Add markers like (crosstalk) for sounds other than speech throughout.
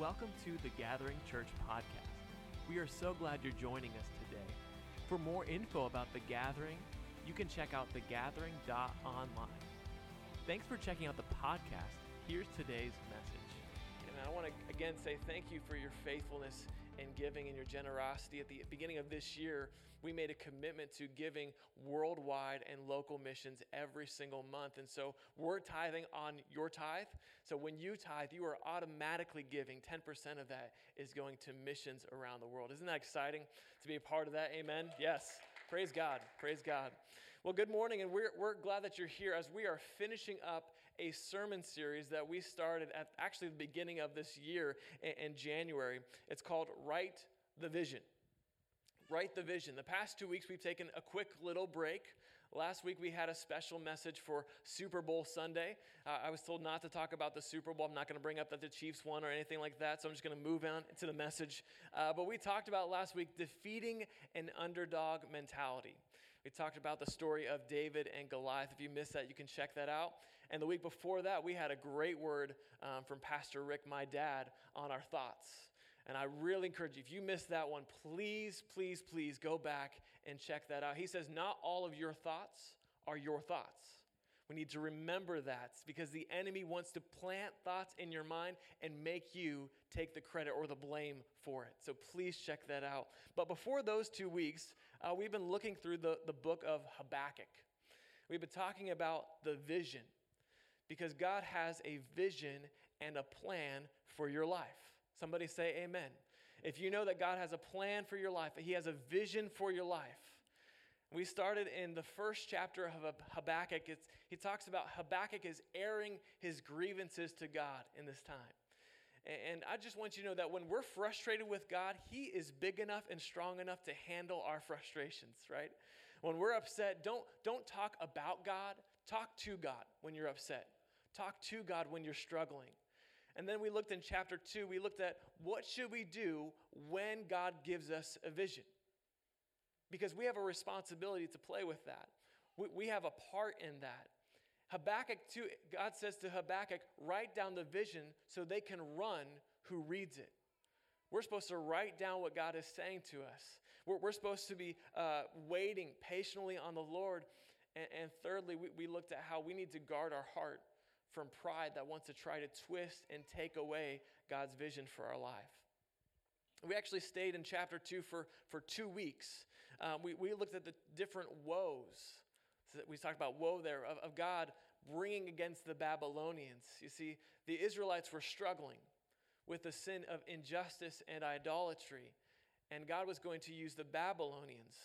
Welcome to the Gathering Church podcast. We are so glad you're joining us today. For more info about the Gathering, you can check out thegathering.online. Thanks for checking out the podcast. Here's today's message. And I want to again say thank you for your faithfulness and giving and your generosity. At the beginning of this year, we made a commitment to giving worldwide and local missions every single month. And so we're tithing on your tithe. So when you tithe, you are automatically giving 10% of that is going to missions around the world. Isn't that exciting to be a part of that? Amen. Yes. Praise God. Praise God. Well, good morning, and we're, we're glad that you're here as we are finishing up a sermon series that we started at actually the beginning of this year in, January. It's called Write the Vision. Write the Vision. The past two weeks, we've taken a quick little break. Last week, we had a special message for Super Bowl Sunday. Uh, I was told not to talk about the Super Bowl. I'm not going to bring up that the Chiefs won or anything like that, so I'm just going to move on to the message. Uh, but we talked about last week defeating an underdog mentality. We talked about the story of David and Goliath. If you missed that, you can check that out. And the week before that, we had a great word um, from Pastor Rick, my dad, on our thoughts. And I really encourage you, if you missed that one, please, please, please go back and check that out. He says, Not all of your thoughts are your thoughts. We need to remember that because the enemy wants to plant thoughts in your mind and make you take the credit or the blame for it. So please check that out. But before those two weeks, uh, we've been looking through the, the book of Habakkuk. We've been talking about the vision because God has a vision and a plan for your life. Somebody say amen. If you know that God has a plan for your life, He has a vision for your life. We started in the first chapter of Habakkuk. It's, he talks about Habakkuk is airing his grievances to God in this time. And I just want you to know that when we're frustrated with God, He is big enough and strong enough to handle our frustrations, right? When we're upset, don't, don't talk about God, talk to God when you're upset. Talk to God when you're struggling. And then we looked in chapter 2, we looked at what should we do when God gives us a vision? Because we have a responsibility to play with that. We, we have a part in that. Habakkuk 2, God says to Habakkuk, write down the vision so they can run who reads it. We're supposed to write down what God is saying to us. We're, we're supposed to be uh, waiting patiently on the Lord. And, and thirdly, we, we looked at how we need to guard our heart from pride that wants to try to twist and take away God's vision for our life. We actually stayed in chapter 2 for, for two weeks. Um, we, we looked at the different woes. we talked about woe there of, of God bringing against the Babylonians. You see, the Israelites were struggling with the sin of injustice and idolatry. And God was going to use the Babylonians,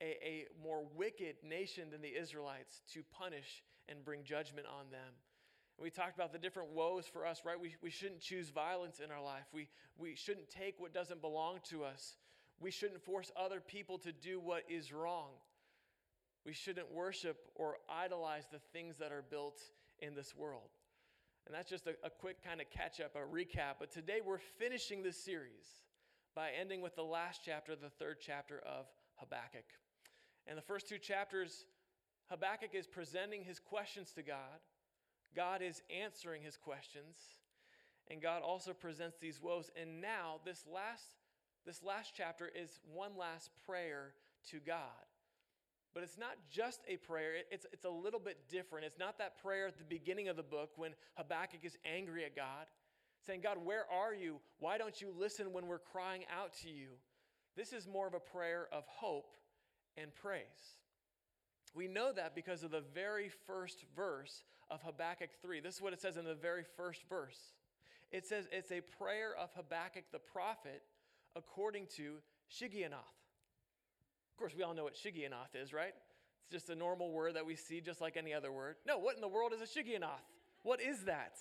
a, a more wicked nation than the Israelites, to punish and bring judgment on them. And we talked about the different woes for us, right? We, we shouldn't choose violence in our life. We, we shouldn't take what doesn't belong to us. We shouldn't force other people to do what is wrong. We shouldn't worship or idolize the things that are built in this world. And that's just a, a quick kind of catch up, a recap. But today we're finishing this series by ending with the last chapter, the third chapter of Habakkuk. And the first two chapters, Habakkuk is presenting his questions to God. God is answering his questions, and God also presents these woes. And now, this last, this last chapter is one last prayer to God. But it's not just a prayer, it's, it's a little bit different. It's not that prayer at the beginning of the book when Habakkuk is angry at God, saying, God, where are you? Why don't you listen when we're crying out to you? This is more of a prayer of hope and praise. We know that because of the very first verse of Habakkuk 3. This is what it says in the very first verse. It says it's a prayer of Habakkuk the prophet according to Shigionoth. Of course, we all know what Shigionoth is, right? It's just a normal word that we see just like any other word. No, what in the world is a Shigionoth? What is that?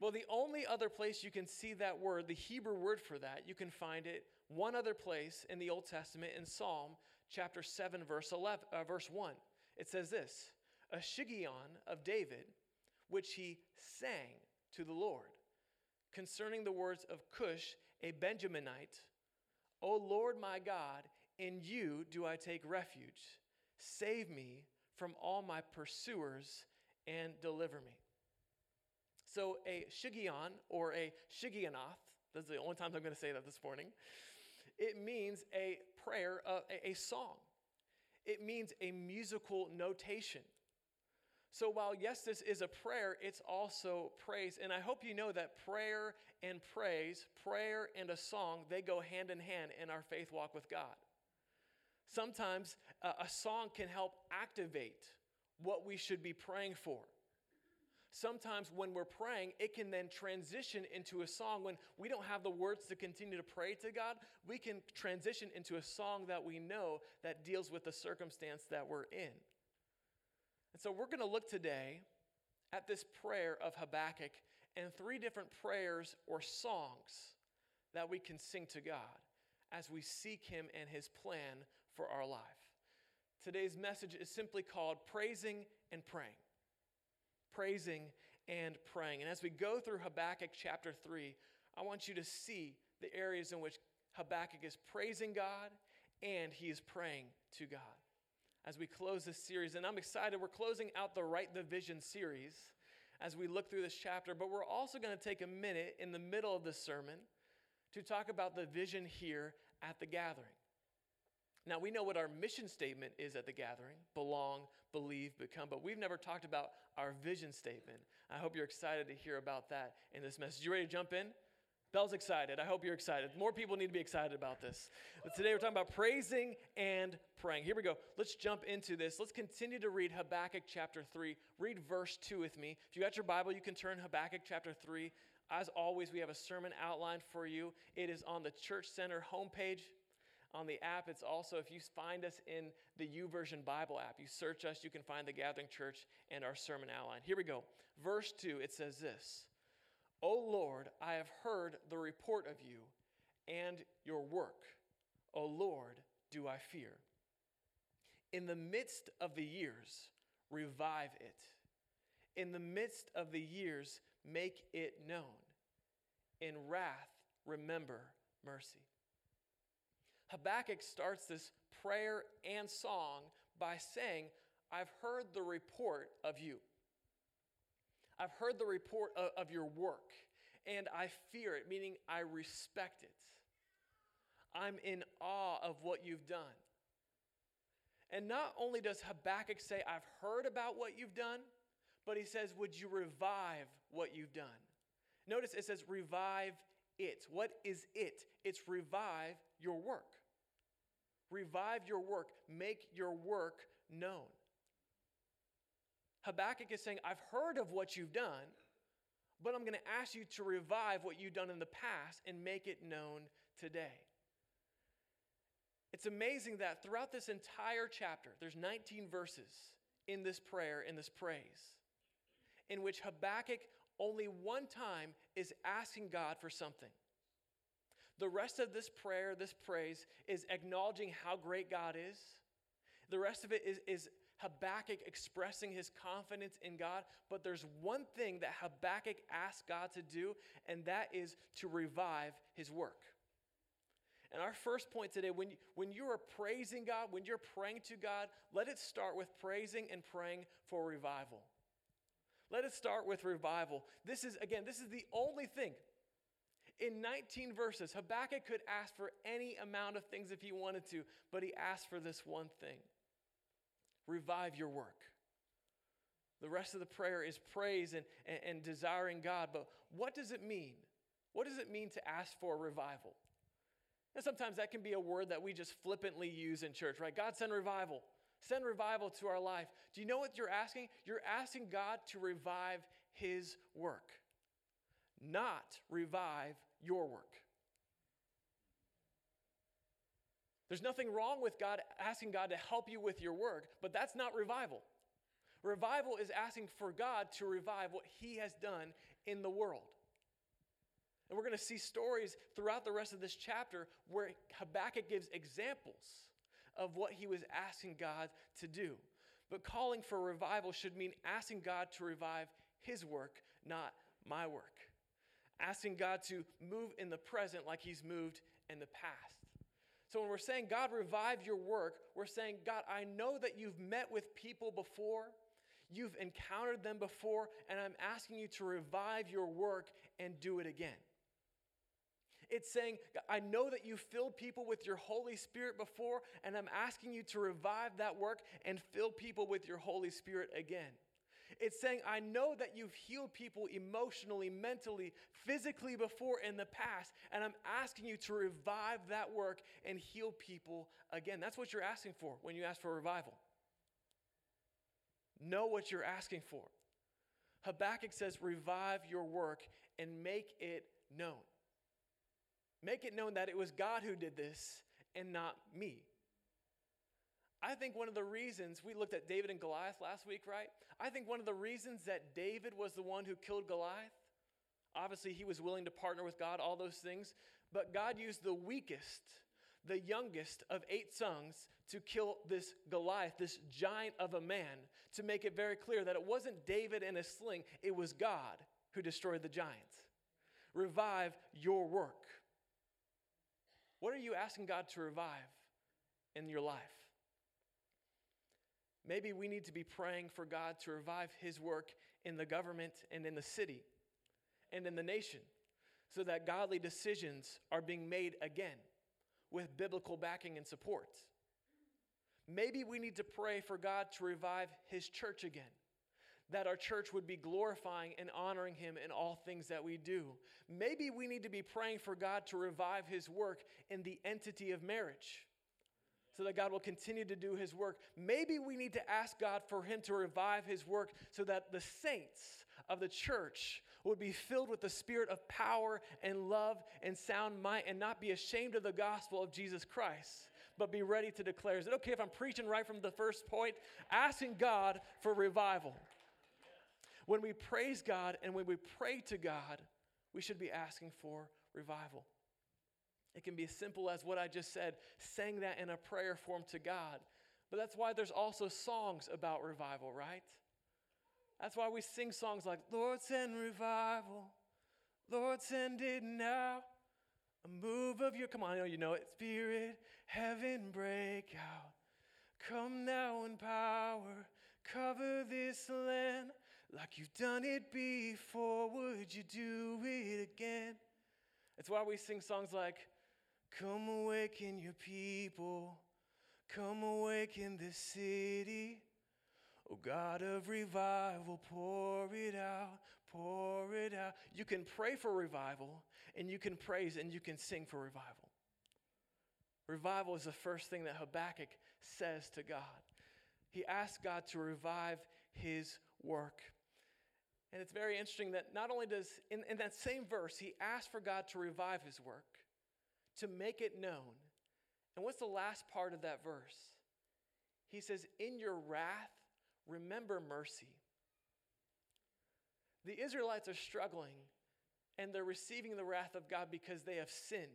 Well, the only other place you can see that word, the Hebrew word for that, you can find it one other place in the Old Testament in Psalm chapter 7, verse, 11, uh, verse 1. It says this A shigion of David, which he sang to the Lord, concerning the words of Cush, a Benjaminite O Lord my God, in you do I take refuge. Save me from all my pursuers and deliver me. So, a shigion or a Shigionoth That's the only time I'm going to say that this morning. It means a prayer, uh, a, a song. It means a musical notation. So while, yes, this is a prayer, it's also praise. And I hope you know that prayer and praise, prayer and a song, they go hand in hand in our faith walk with God. Sometimes uh, a song can help activate what we should be praying for. Sometimes when we're praying, it can then transition into a song. When we don't have the words to continue to pray to God, we can transition into a song that we know that deals with the circumstance that we're in. And so we're going to look today at this prayer of Habakkuk and three different prayers or songs that we can sing to God as we seek Him and His plan for our life. Today's message is simply called Praising and Praying. Praising and praying. And as we go through Habakkuk chapter 3, I want you to see the areas in which Habakkuk is praising God and he is praying to God. As we close this series, and I'm excited, we're closing out the Write the Vision series as we look through this chapter, but we're also going to take a minute in the middle of the sermon to talk about the vision here at the gathering. Now, we know what our mission statement is at the gathering belong, believe, become, but we've never talked about our vision statement. I hope you're excited to hear about that in this message. You ready to jump in? Bell's excited. I hope you're excited. More people need to be excited about this. But today we're talking about praising and praying. Here we go. Let's jump into this. Let's continue to read Habakkuk chapter 3. Read verse 2 with me. If you got your Bible, you can turn Habakkuk chapter 3. As always, we have a sermon outline for you. It is on the Church Center homepage on the app. It's also, if you find us in the YouVersion Bible app, you search us, you can find the Gathering Church and our sermon outline. Here we go. Verse 2, it says this O Lord, I have heard the report of you and your work. O Lord, do I fear. In the midst of the years, revive it. In the midst of the years, make it known. In wrath, remember mercy. Habakkuk starts this prayer and song by saying, I've heard the report of you. I've heard the report of, of, your work, and I fear it, meaning I respect it. I'm in awe of what you've done. And not only does Habakkuk say, I've heard about what you've done, but he says, Would you revive what you've done? Notice it says, Revive it. What is it? It's revive your work. Revive your work, make your work known. Habakkuk is saying, I've heard of what you've done, but I'm going to ask you to revive what you've done in the past and make it known today. It's amazing that throughout this entire chapter, there's 19 verses in this prayer, in this praise, in which Habakkuk only one time is asking God for something. The rest of this prayer, this praise, is acknowledging how great God is. The rest of it is, is Habakkuk expressing his confidence in God. But there's one thing that Habakkuk asked God to do, and that is to revive his work. And our first point today, when when you are praising God, when you're praying to God, let it start with praising and praying for revival. Let it start with revival. This is, again, this is the only thing in 19 verses, Habakkuk could ask for any amount of things if he wanted to, but he asked for this one thing revive your work. The rest of the prayer is praise and, and, and, desiring God. But what does it mean? What does it mean to ask for revival? And sometimes that can be a word that we just flippantly use in church, right? God, send revival. Send revival to our life. Do you know what you're asking? You're asking God to revive his work not revive your work. There's nothing wrong with God asking God to help you with your work, but that's not revival. Revival is asking for God to revive what He has done in the world. And we're going to see stories throughout the rest of this chapter where Habakkuk gives examples of what he was asking God to do. But calling for revival should mean asking God to revive his work, not my work asking God to move in the present like He's moved in the past. So when we're saying, God, revive your work, we're saying, God, I know that you've met with people before, you've encountered them before, and I'm asking you to revive your work and do it again. It's saying, I know that you filled people with your Holy Spirit before, and I'm asking you to revive that work and fill people with your Holy Spirit again. It's saying, I know that you've healed people emotionally, mentally, physically before in the past, and I'm asking you to revive that work and heal people again. That's what you're asking for when you ask for revival. Know what you're asking for. Habakkuk says, Revive your work and make it known. Make it known that it was God who did this and not me. I think one of the reasons we looked at David and Goliath last week, right? I think one of the reasons that David was the one who killed Goliath, obviously he was willing to partner with God, all those things, but God used the weakest, the youngest of eight sons to kill this Goliath, this giant of a man, to make it very clear that it wasn't David and a sling, it was God who destroyed the giant. Revive your work. What are you asking God to revive in your life? Maybe we need to be praying for God to revive His work in the government and in the city and in the nation so that godly decisions are being made again with biblical backing and support. Maybe we need to pray for God to revive His church again, that our church would be glorifying and honoring Him in all things that we do. Maybe we need to be praying for God to revive His work in the entity of marriage so that God will continue to do his work. Maybe we need to ask God for him to revive his work so that the saints of the church would be filled with the spirit of power and love and sound might and not be ashamed of the gospel of Jesus Christ, but be ready to declare. Is it okay if I'm preaching right from the first point? Asking God for revival. When we praise God and when we pray to God, we should be asking for revival. It can be as simple as what I just said, saying that in a prayer form to God. But that's why there's also songs about revival, right? That's why we sing songs like, Lord, send revival. Lord, send it now. A move of your, come on, I know you know it. Spirit, heaven break out. Come now in power. Cover this land like you've done it before. Would you do it again? It's why we sing songs like, Come awaken your people. Come awaken the city. Oh God of revival, pour it out, pour it out. You can pray for revival, and you can praise and you can sing for revival. Revival is the first thing that Habakkuk says to God. He asks God to revive his work. And it's very interesting that not only does, in, in that same verse, he asks for God to revive his work, to make it known. And what's the last part of that verse? He says, In your wrath, remember mercy. The Israelites are struggling and they're receiving the wrath of God because they have sinned.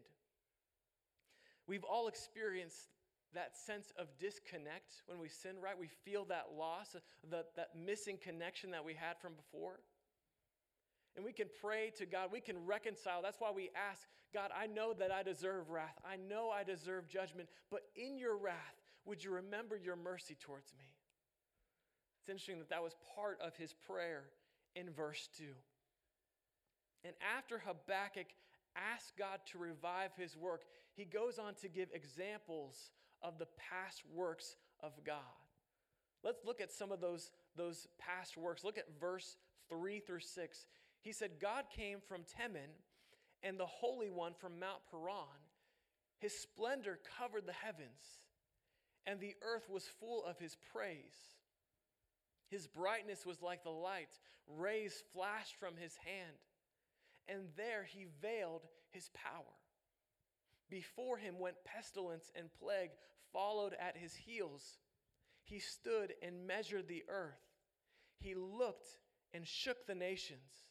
We've all experienced that sense of disconnect when we sin, right? We feel that loss, that, that missing connection that we had from before. And we can pray to God. We can reconcile. That's why we ask God, I know that I deserve wrath. I know I deserve judgment. But in your wrath, would you remember your mercy towards me? It's interesting that that was part of his prayer in verse 2. And after Habakkuk asked God to revive his work, he goes on to give examples of the past works of God. Let's look at some of those, those past works. Look at verse 3 through 6. He said, God came from Teman and the Holy One from Mount Paran. His splendor covered the heavens, and the earth was full of his praise. His brightness was like the light, rays flashed from his hand, and there he veiled his power. Before him went pestilence and plague, followed at his heels. He stood and measured the earth. He looked and shook the nations.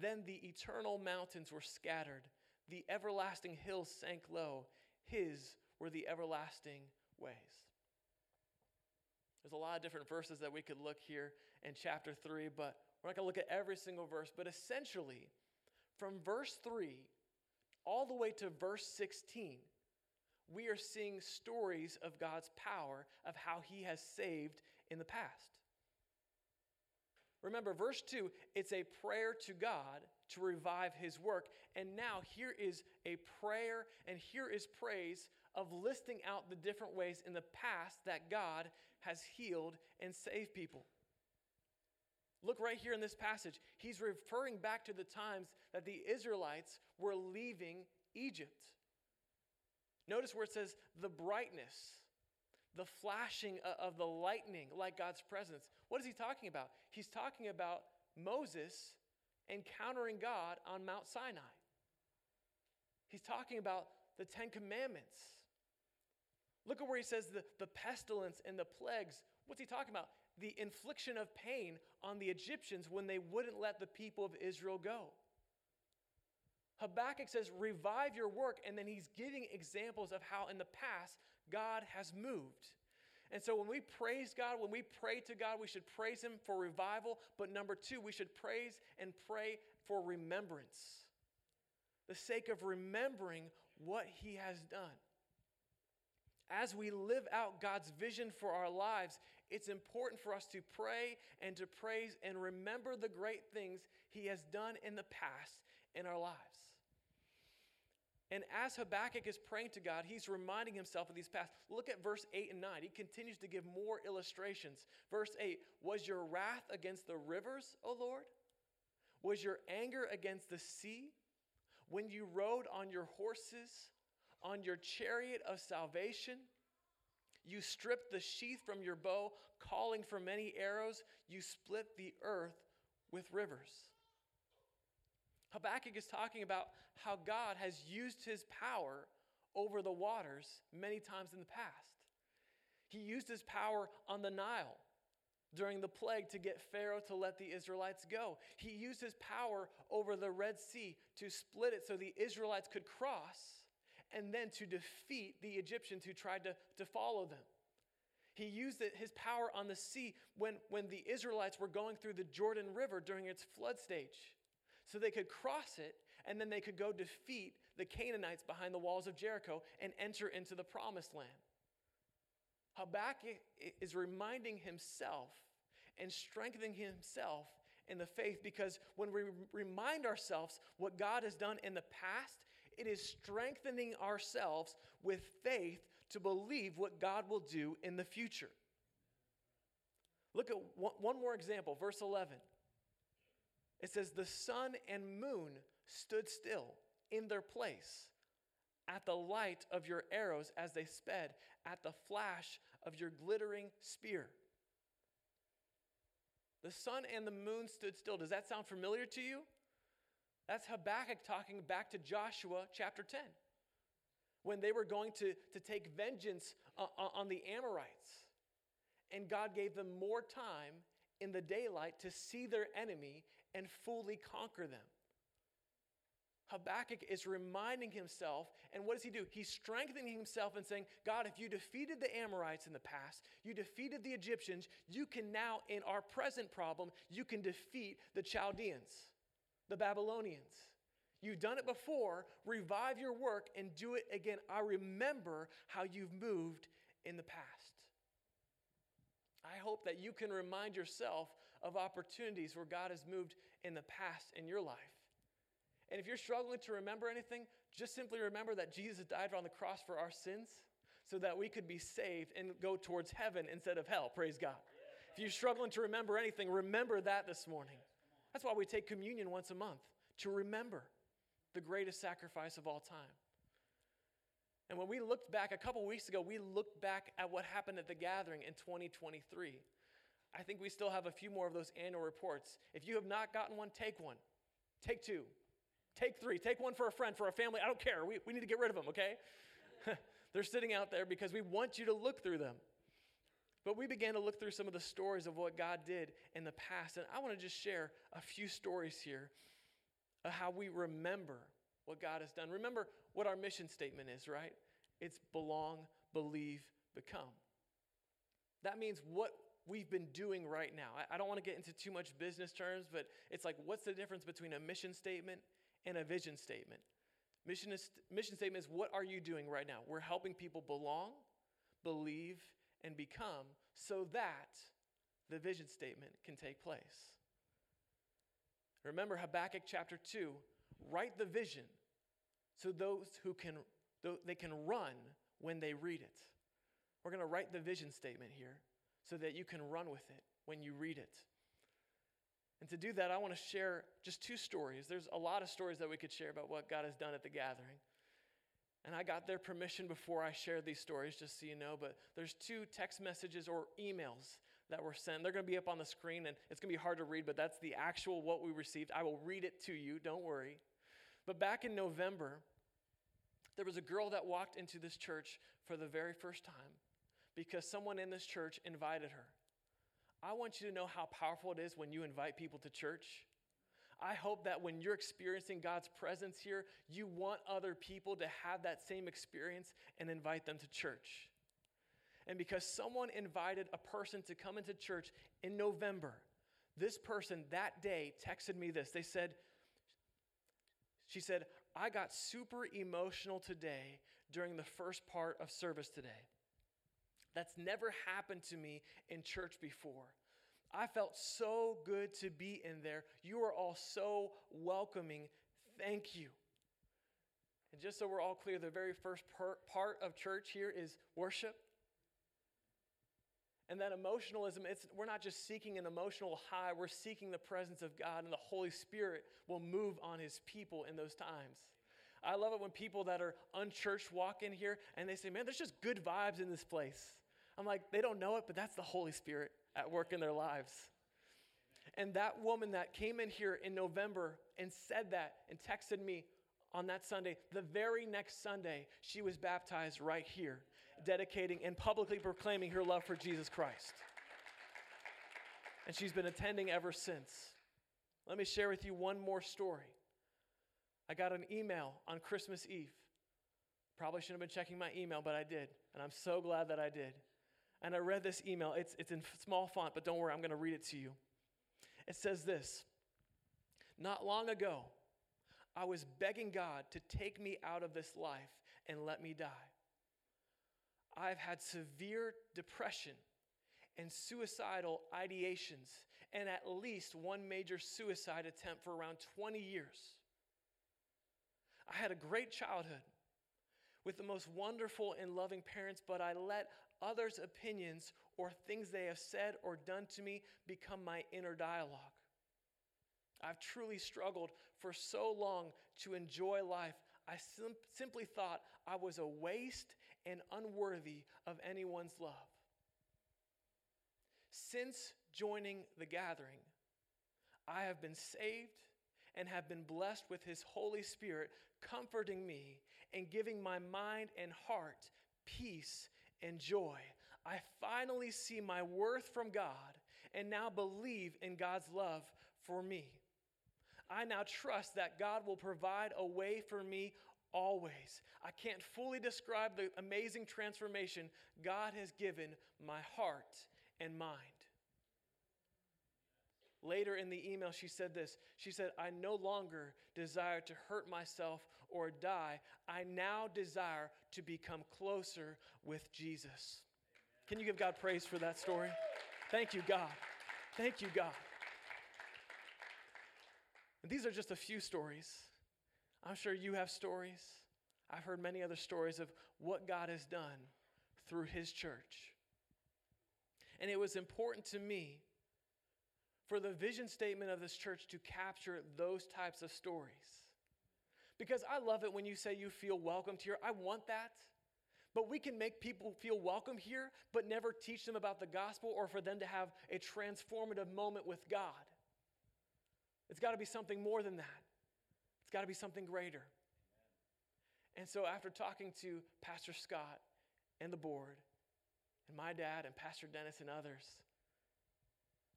Then the eternal mountains were scattered, the everlasting hills sank low. His were the everlasting ways. There's a lot of different verses that we could look here in chapter 3, but we're not going to look at every single verse. But essentially, from verse 3 all the way to verse 16, we are seeing stories of God's power, of how He has saved in the past. Remember, verse 2, it's a prayer to God to revive his work. And now here is a prayer and here is praise of listing out the different ways in the past that God has healed and saved people. Look right here in this passage. He's referring back to the times that the Israelites were leaving Egypt. Notice where it says the brightness, the flashing of the lightning, like God's presence. What is he talking about? He's talking about Moses encountering God on Mount Sinai. He's talking about the Ten Commandments. Look at where he says the, the pestilence and the plagues. What's he talking about? The infliction of pain on the Egyptians when they wouldn't let the people of Israel go. Habakkuk says, Revive your work, and then he's giving examples of how in the past God has moved. And so when we praise God, when we pray to God, we should praise Him for revival. But number two, we should praise and pray for remembrance, the sake of remembering what He has done. As we live out God's vision for our lives, it's important for us to pray and to praise and remember the great things He has done in the past in our lives. And as Habakkuk is praying to God, he's reminding himself of these past. Look at verse 8 and 9. He continues to give more illustrations. Verse 8 Was your wrath against the rivers, O Lord? Was your anger against the sea? When you rode on your horses, on your chariot of salvation? You stripped the sheath from your bow, calling for many arrows. You split the earth with rivers. Habakkuk is talking about how God has used his power over the waters many times in the past. He used his power on the Nile during the plague to get Pharaoh to let the Israelites go. He used his power over the Red Sea to split it so the Israelites could cross and then to defeat the Egyptians who tried to, to follow them. He used his power on the sea when, when the Israelites were going through the Jordan River during its flood stage so they could cross it and then they could go defeat the Canaanites behind the walls of Jericho and enter into the promised land. Habakkuk is reminding himself and strengthening himself in the faith because when we remind ourselves what God has done in the past, it is strengthening ourselves with faith to believe what God will do in the future. Look at one more example, verse 11. It says, The sun and moon stood still in their place at the light of your arrows as they sped, at the flash of your glittering spear. The sun and the moon stood still. Does that sound familiar to you? That's Habakkuk talking back to Joshua chapter 10 when they were going to, to take vengeance on the Amorites. And God gave them more time in the daylight to see their enemy and fully conquer them. Habakkuk is reminding himself, and what does he do? He's strengthening himself and saying, God, if you defeated the Amorites in the past, you defeated the Egyptians, you can now, in our present problem, you can defeat the Chaldeans, the Babylonians. You've done it before, revive your work and do it again. I remember how you've moved in the past. I hope that you can remind yourself of opportunities where God has moved in the past in your life. And if you're struggling to remember anything, just simply remember that Jesus died on the cross for our sins so that we could be saved and go towards heaven instead of hell. Praise God. If you're struggling to remember anything, remember that this morning. That's why we take communion once a month to remember the greatest sacrifice of all time. And when we looked back a couple weeks ago, we looked back at what happened at the gathering in 2023. I think we still have a few more of those annual reports. If you have not gotten one, take one. Take two. Take three. Take one for a friend, for a family. I don't care. We, we need to get rid of them, okay? (laughs) They're sitting out there because we want you to look through them. But we began to look through some of the stories of what God did in the past. And I want to just share a few stories here of how we remember what God has done. Remember what our mission statement is, right? It's belong, believe, become. That means what we've been doing right now. I, don't want to get into too much business terms, but it's like, what's the difference between a mission statement and a vision statement? Mission, is, mission statement is what are you doing right now? We're helping people belong, believe, and become so that the vision statement can take place. Remember Habakkuk chapter 2 write the vision so those who can they can run when they read it. We're going to write the vision statement here so that you can run with it when you read it. And to do that, I want to share just two stories. There's a lot of stories that we could share about what God has done at the gathering. And I got their permission before I shared these stories, just so you know. But there's two text messages or emails that were sent. They're going to be up on the screen, and it's going to be hard to read, but that's the actual what we received. I will read it to you, don't worry. But back in November, there was a girl that walked into this church for the very first time because someone in this church invited her. I want you to know how powerful it is when you invite people to church. I hope that when you're experiencing God's presence here, you want other people to have that same experience and invite them to church. And because someone invited a person to come into church in November, this person that day texted me this. They said, she said, I got super emotional today during the first part of service today. That's never happened to me in church before. I felt so good to be in there. You are all so welcoming. Thank you. And just so we're all clear, the very first part of church here is worship. And that emotionalism, it's, we're not just seeking an emotional high, we're seeking the presence of God, and the Holy Spirit will move on His people in those times. I love it when people that are unchurched walk in here and they say, Man, there's just good vibes in this place. I'm like, they don't know it, but that's the Holy Spirit at work in their lives. And that woman that came in here in November and said that and texted me on that Sunday, the very next Sunday, she was baptized right here, dedicating and publicly proclaiming her love for Jesus Christ. And she's been attending ever since. Let me share with you one more story. I got an email on Christmas Eve. Probably shouldn't have been checking my email, but I did. And I'm so glad that I did. And I read this email. It's, it's in small font, but don't worry, I'm going to read it to you. It says this Not long ago, I was begging God to take me out of this life and let me die. I've had severe depression and suicidal ideations, and at least one major suicide attempt for around 20 years. I had a great childhood with the most wonderful and loving parents, but I let others' opinions or things they have said or done to me become my inner dialogue. I've truly struggled for so long to enjoy life. I sim- simply thought I was a waste and unworthy of anyone's love. Since joining the gathering, I have been saved and have been blessed with His Holy Spirit, comforting me and giving my mind and heart peace and joy. I finally see my worth from God and now believe in God's love for me. I now trust that God will provide a way for me always. I can't fully describe the amazing transformation God has given my heart and mind. Later in the email, she said this She said, I no longer desire to hurt myself or die. I now desire to become closer with Jesus. Can you give God praise for that story? Thank you, God. Thank you, God. And these are just a few stories. I'm sure you have stories. I've heard many other stories of what God has done through His church. And it was important to me for the vision statement of this church to capture those types of stories. Because I love it when you say you feel welcomed here. I want that. But we can make people feel welcome here, but never teach them about the gospel or for them to have a transformative moment with God. It's got to be something more than that, it's got to be something greater. And so, after talking to Pastor Scott and the board, and my dad, and Pastor Dennis, and others,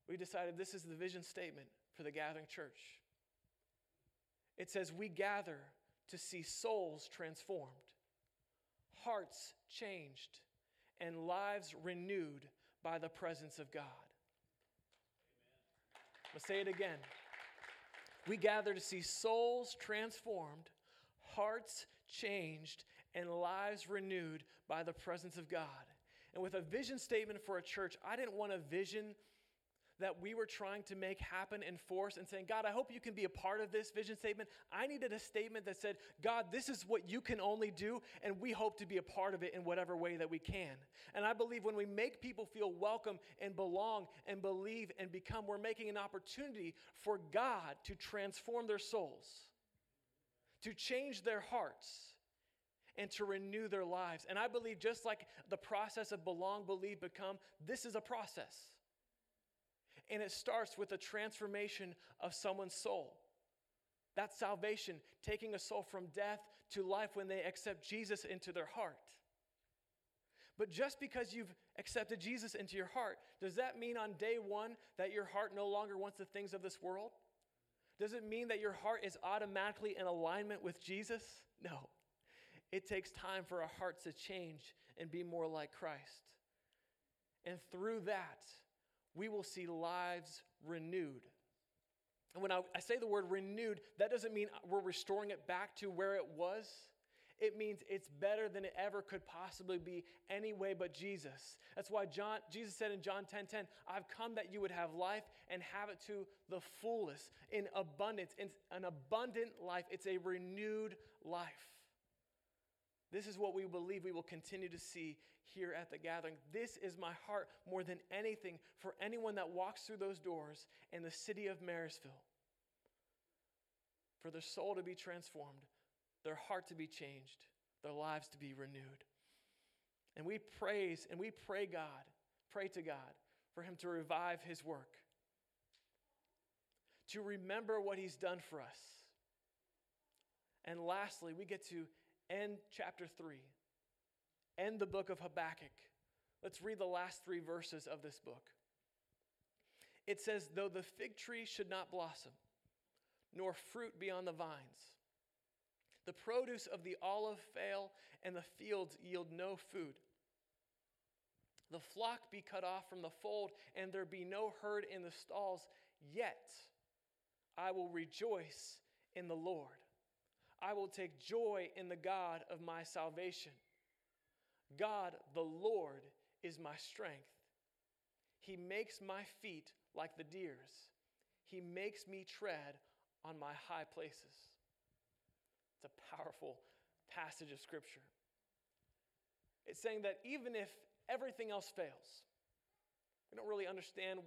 we decided this is the vision statement for the gathering church. It says, We gather to see souls transformed hearts changed, and lives renewed by the presence of God. Let's say it again. We gather to see souls transformed, hearts changed, and lives renewed by the presence of God. And with a vision statement for a church, I didn't want a vision that we were trying to make happen and force and saying, God, I hope you can be a part of this vision statement. I needed a statement that said, God, this is what you can only do, and we hope to be a part of it in whatever way that we can. And I believe when we make people feel welcome and belong and believe and become, we're making an opportunity for God to transform their souls, to change their hearts and to renew their lives. And I believe just like the process of belong, believe, become, this is a process. And it starts with the transformation of someone's soul. That's salvation, taking a soul from death to life when they accept Jesus into their heart. But just because you've accepted Jesus into your heart, does that mean on day one that your heart no longer wants the things of this world? Does it mean that your heart is automatically in alignment with Jesus? No. It takes time for our hearts to change and be more like Christ. And through that, we will see lives renewed. And when I, I, say the word renewed, that doesn't mean we're restoring it back to where it was. It means it's better than it ever could possibly be any way but Jesus. That's why John, Jesus said in John 10 10, I've come that you would have life and have it to the fullest, in abundance, in an abundant life. It's a renewed life. This is what we believe we will continue to see here at the gathering. This is my heart more than anything for anyone that walks through those doors in the city of Marysville. For their soul to be transformed, their heart to be changed, their lives to be renewed. And we praise and we pray God, pray to God for Him to revive His work, to remember what He's done for us. And lastly, we get to end chapter 3, end the book of Habakkuk. Let's read the last three verses of this book. It says, Though the fig tree should not blossom, nor fruit be on the vines, the produce of the olive fail, and the fields yield no food. The flock be cut off from the fold, and there be no herd in the stalls, yet I will rejoice in the Lord. I will take joy in the God of my salvation. God, the Lord, is my strength. He makes my feet like the deer's, He makes me tread on my high places. It's a powerful passage of Scripture. It's saying that even if everything else fails, we don't really understand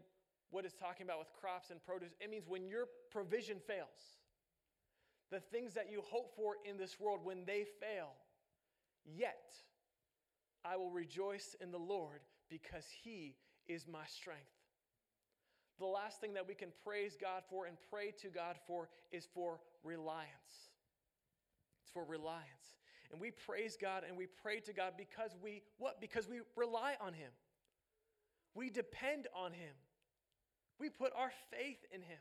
what it's talking about with crops and produce. It means when your provision fails, the things that you hope for in this world when they fail. Yet I will rejoice in the Lord because he is my strength. The last thing that we can praise God for and pray to God for is for reliance. It's for reliance. And we praise God and we pray to God because we what? Because we rely on him. We depend on him. We put our faith in him.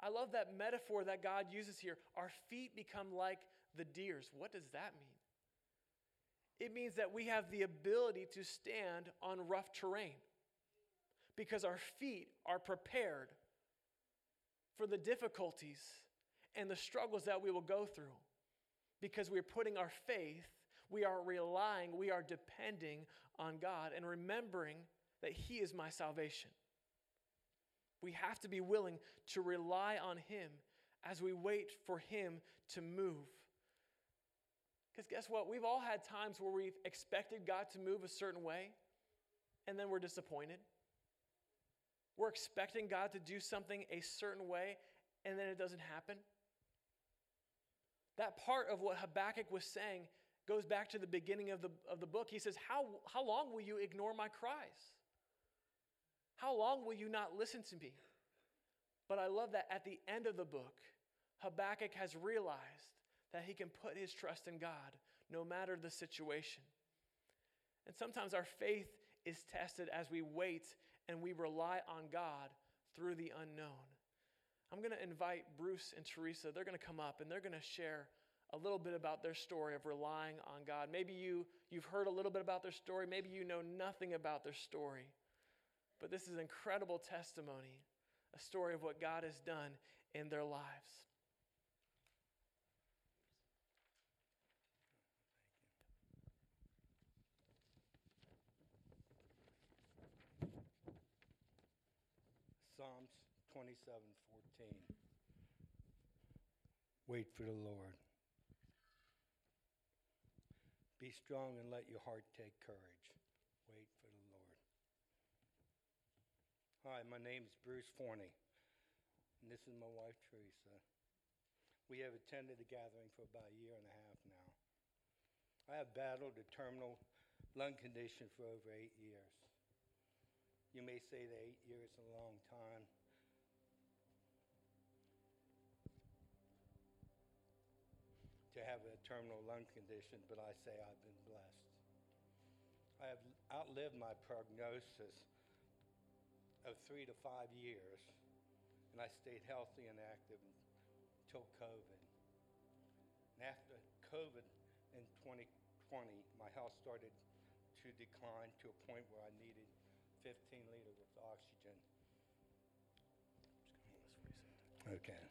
I love that metaphor that God uses here. Our feet become like the deer's. What does that mean? It means that we have the ability to stand on rough terrain because our feet are prepared for the difficulties and the struggles that we will go through because we're putting our faith, we are relying, we are depending on God and remembering that He is my salvation. We have to be willing to rely on Him as we wait for Him to move. Because guess what? We've all had times where we've expected God to move a certain way, and then we're disappointed. We're expecting God to do something a certain way, and then it doesn't happen. That part of what Habakkuk was saying goes back to the beginning of the, of the book. He says, how, how long will you ignore my cries? How long will you not listen to me? But I love that at the end of the book, Habakkuk has realized that he can put his trust in God no matter the situation. And sometimes our faith is tested as we wait and we rely on God through the unknown. I'm going to invite Bruce and Teresa. They're going to come up and they're going to share a little bit about their story of relying on God. Maybe you, you've heard a little bit about their story. Maybe you know nothing about their story. But this is incredible testimony, a story of what God has done in their lives. Psalms 27:14 Wait for the Lord. Be strong and let your heart take courage. Wait Hi, my name is Bruce Forney, and this is my wife, Teresa. We have attended the gathering for about a year and a half now. I have battled a terminal lung condition for over eight years. You may say that eight years is a long time. To have a terminal lung condition, but I say I've been blessed. I have outlived my prognosis of three to five years, and I stayed healthy and active until COVID. And after COVID in 2020, my health started to decline to a point where I needed 15 liters of oxygen. Okay.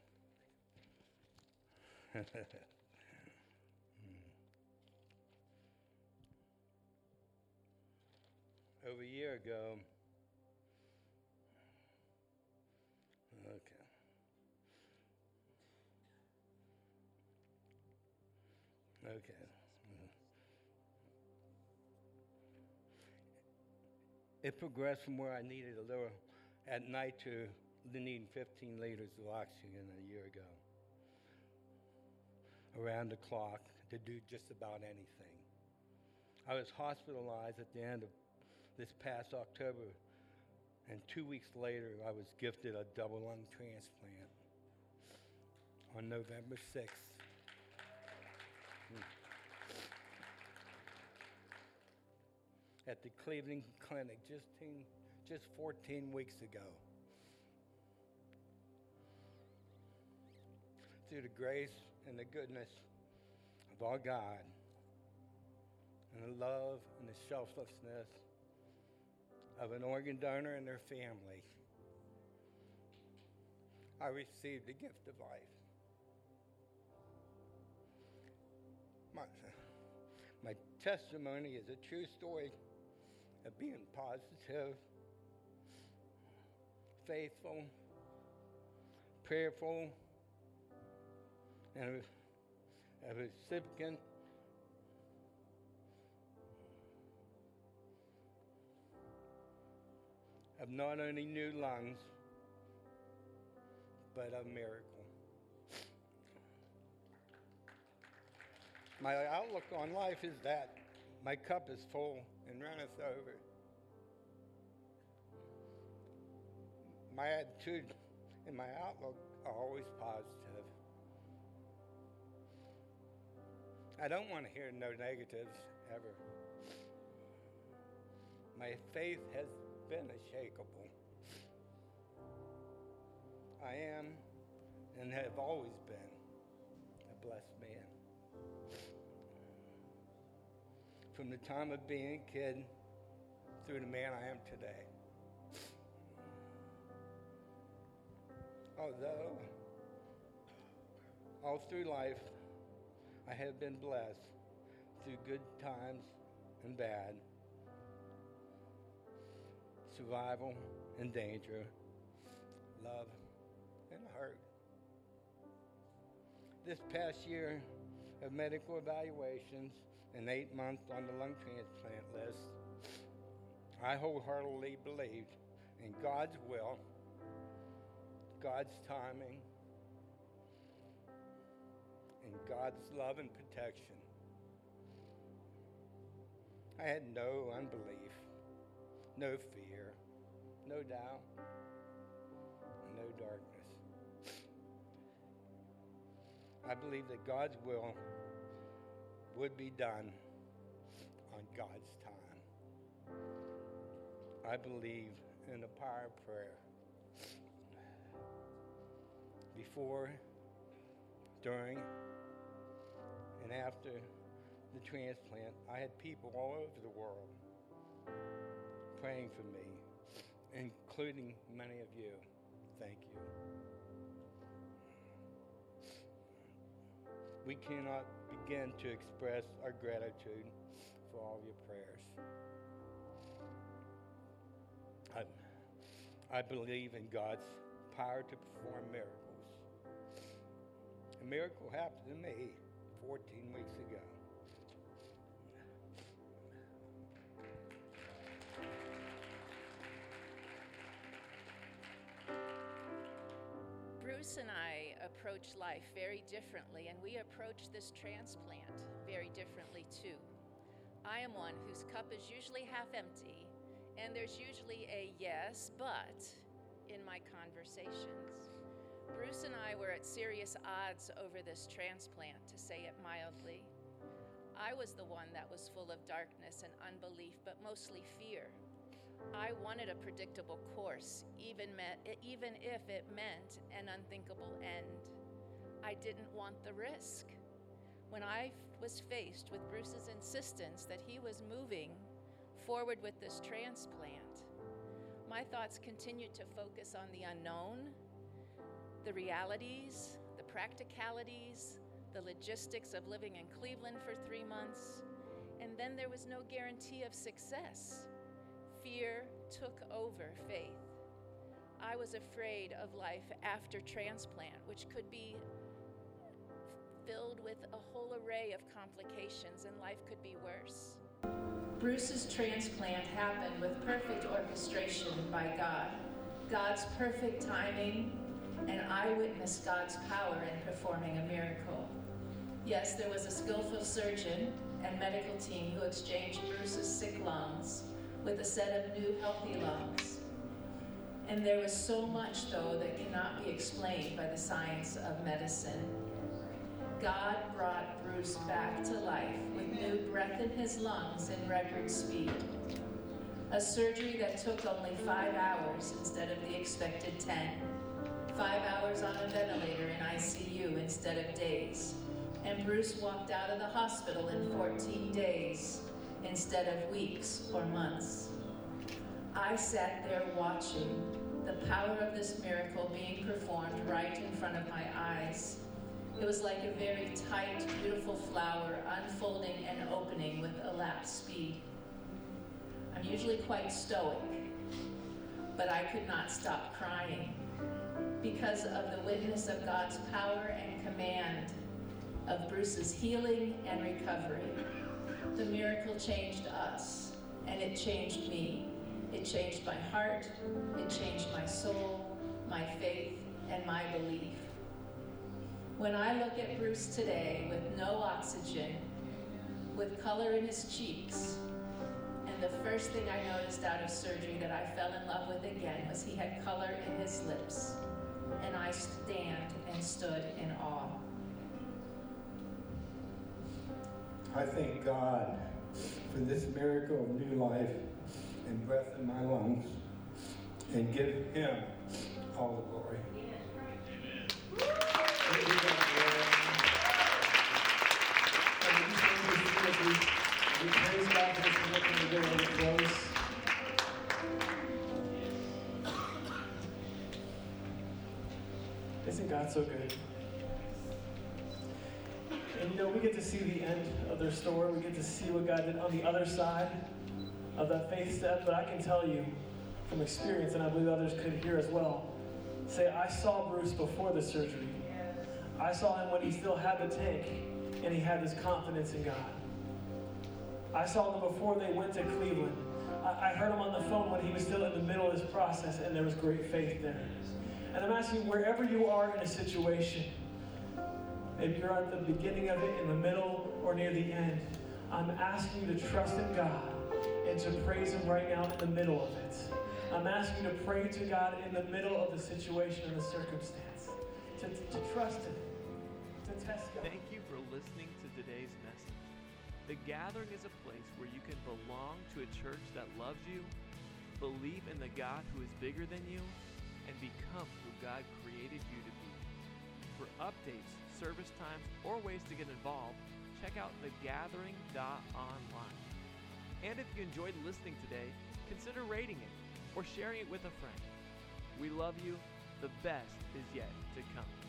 (laughs) Hmm. Over a year ago, Okay. Mhm. It progressed from where I needed a little at night to needing 15 liters of oxygen a year ago. Around the clock to do just about anything. I was hospitalized at the end of this past October, and two weeks later, I was gifted a double lung transplant on November 6th. At the Cleveland Clinic just, teen, just 14 weeks ago. Through the grace and the goodness of our God, and the love and the selflessness of an organ donor and their family, I received the gift of life. My, my testimony is a true story of being positive, faithful, prayerful, and a, a recipient of not only new lungs, but a miracle. My outlook on life is that my cup is full and runneth over. My attitude and my outlook are always positive. I don't want to hear no negatives ever. My faith has been unshakable. I am and have always been a blessed From the time of being a kid through the man I am today. Although, all through life, I have been blessed through good times and bad survival and danger, love and hurt. This past year of medical evaluations and eight months on the lung transplant list, I wholeheartedly believed in God's will, God's timing, and God's love and protection. I had no unbelief no fear, no doubt, no darkness. I believe that God's will would be done on God's time. I believe in the power of prayer. Before, during, and after the transplant, I had people all over the world praying for me, including many of you. Thank you. We cannot begin to express our gratitude for all your prayers. I, I believe in God's power to perform miracles. A miracle happened to me 14 weeks ago. Bruce and I approach life very differently, and we approach this transplant very differently too. I am one whose cup is usually half empty, and there's usually a yes, but in my conversations. Bruce and I were at serious odds over this transplant, to say it mildly. I was the one that was full of darkness and unbelief, but mostly fear. I wanted a predictable course, even, met, even if it meant an unthinkable end. I didn't want the risk. When I was faced with Bruce's insistence that he was moving forward with this transplant, my thoughts continued to focus on the unknown, the realities, the practicalities, the logistics of living in Cleveland for three months, and then there was no guarantee of success fear took over faith. I was afraid of life after transplant, which could be filled with a whole array of complications, and life could be worse. Bruce's transplant happened with perfect orchestration by God, God's perfect timing, and I witnessed God's power in performing a miracle. Yes, there was a skillful surgeon and medical team who exchanged Bruce's sick lungs with a set of new healthy lungs. And there was so much, though, that cannot be explained by the science of medicine. God brought Bruce back to life with new breath in his lungs in record speed. A surgery that took only five hours instead of the expected 10. Five hours on a ventilator in ICU instead of days. And Bruce walked out of the hospital in 14 days instead of weeks or months. I sat there watching the power of this miracle being performed right in front of my eyes. It was like a very tight, beautiful flower unfolding and opening with lap speed. I'm usually quite stoic, but I could not stop crying because of the witness of God's power and command of Bruce's healing and recovery. The miracle changed us, and it changed me. It changed my heart, it changed my soul, my faith, and my belief. When I look at Bruce today with no oxygen, with color in his cheeks, and the first thing I noticed out of surgery that I fell in love with again was he had color in his lips, and I stand and stood in awe. I thank God for this miracle of new life and breath in my lungs and give Him all the glory. Isn't God so good? You know, we get to see the end of their story. We get to see what God did on the other side of that faith step. But I can tell you from experience, and I believe others could hear as well, say, I saw Bruce before the surgery. I saw him when he still had the tank and he had this confidence in God. I saw them before they went to Cleveland. I, I heard him on the phone when he was still in the middle of this process, and there was great faith there. And I'm asking wherever you are in a situation, Maybe you're at the beginning of it, in the middle, or near the end. I'm asking you to trust in God and to praise Him right now in the middle of it. I'm asking you to pray to God in the middle of the situation and the circumstance, to, to trust Him, to test God. Thank you for listening to today's message. The Gathering is a place where you can belong to a church that loves you, believe in the God who is bigger than you, and become who God created you to be. For updates, service times, or ways to get involved, check out thegathering.online. And if you enjoyed listening today, consider rating it or sharing it with a friend. We love you. The best is yet to come.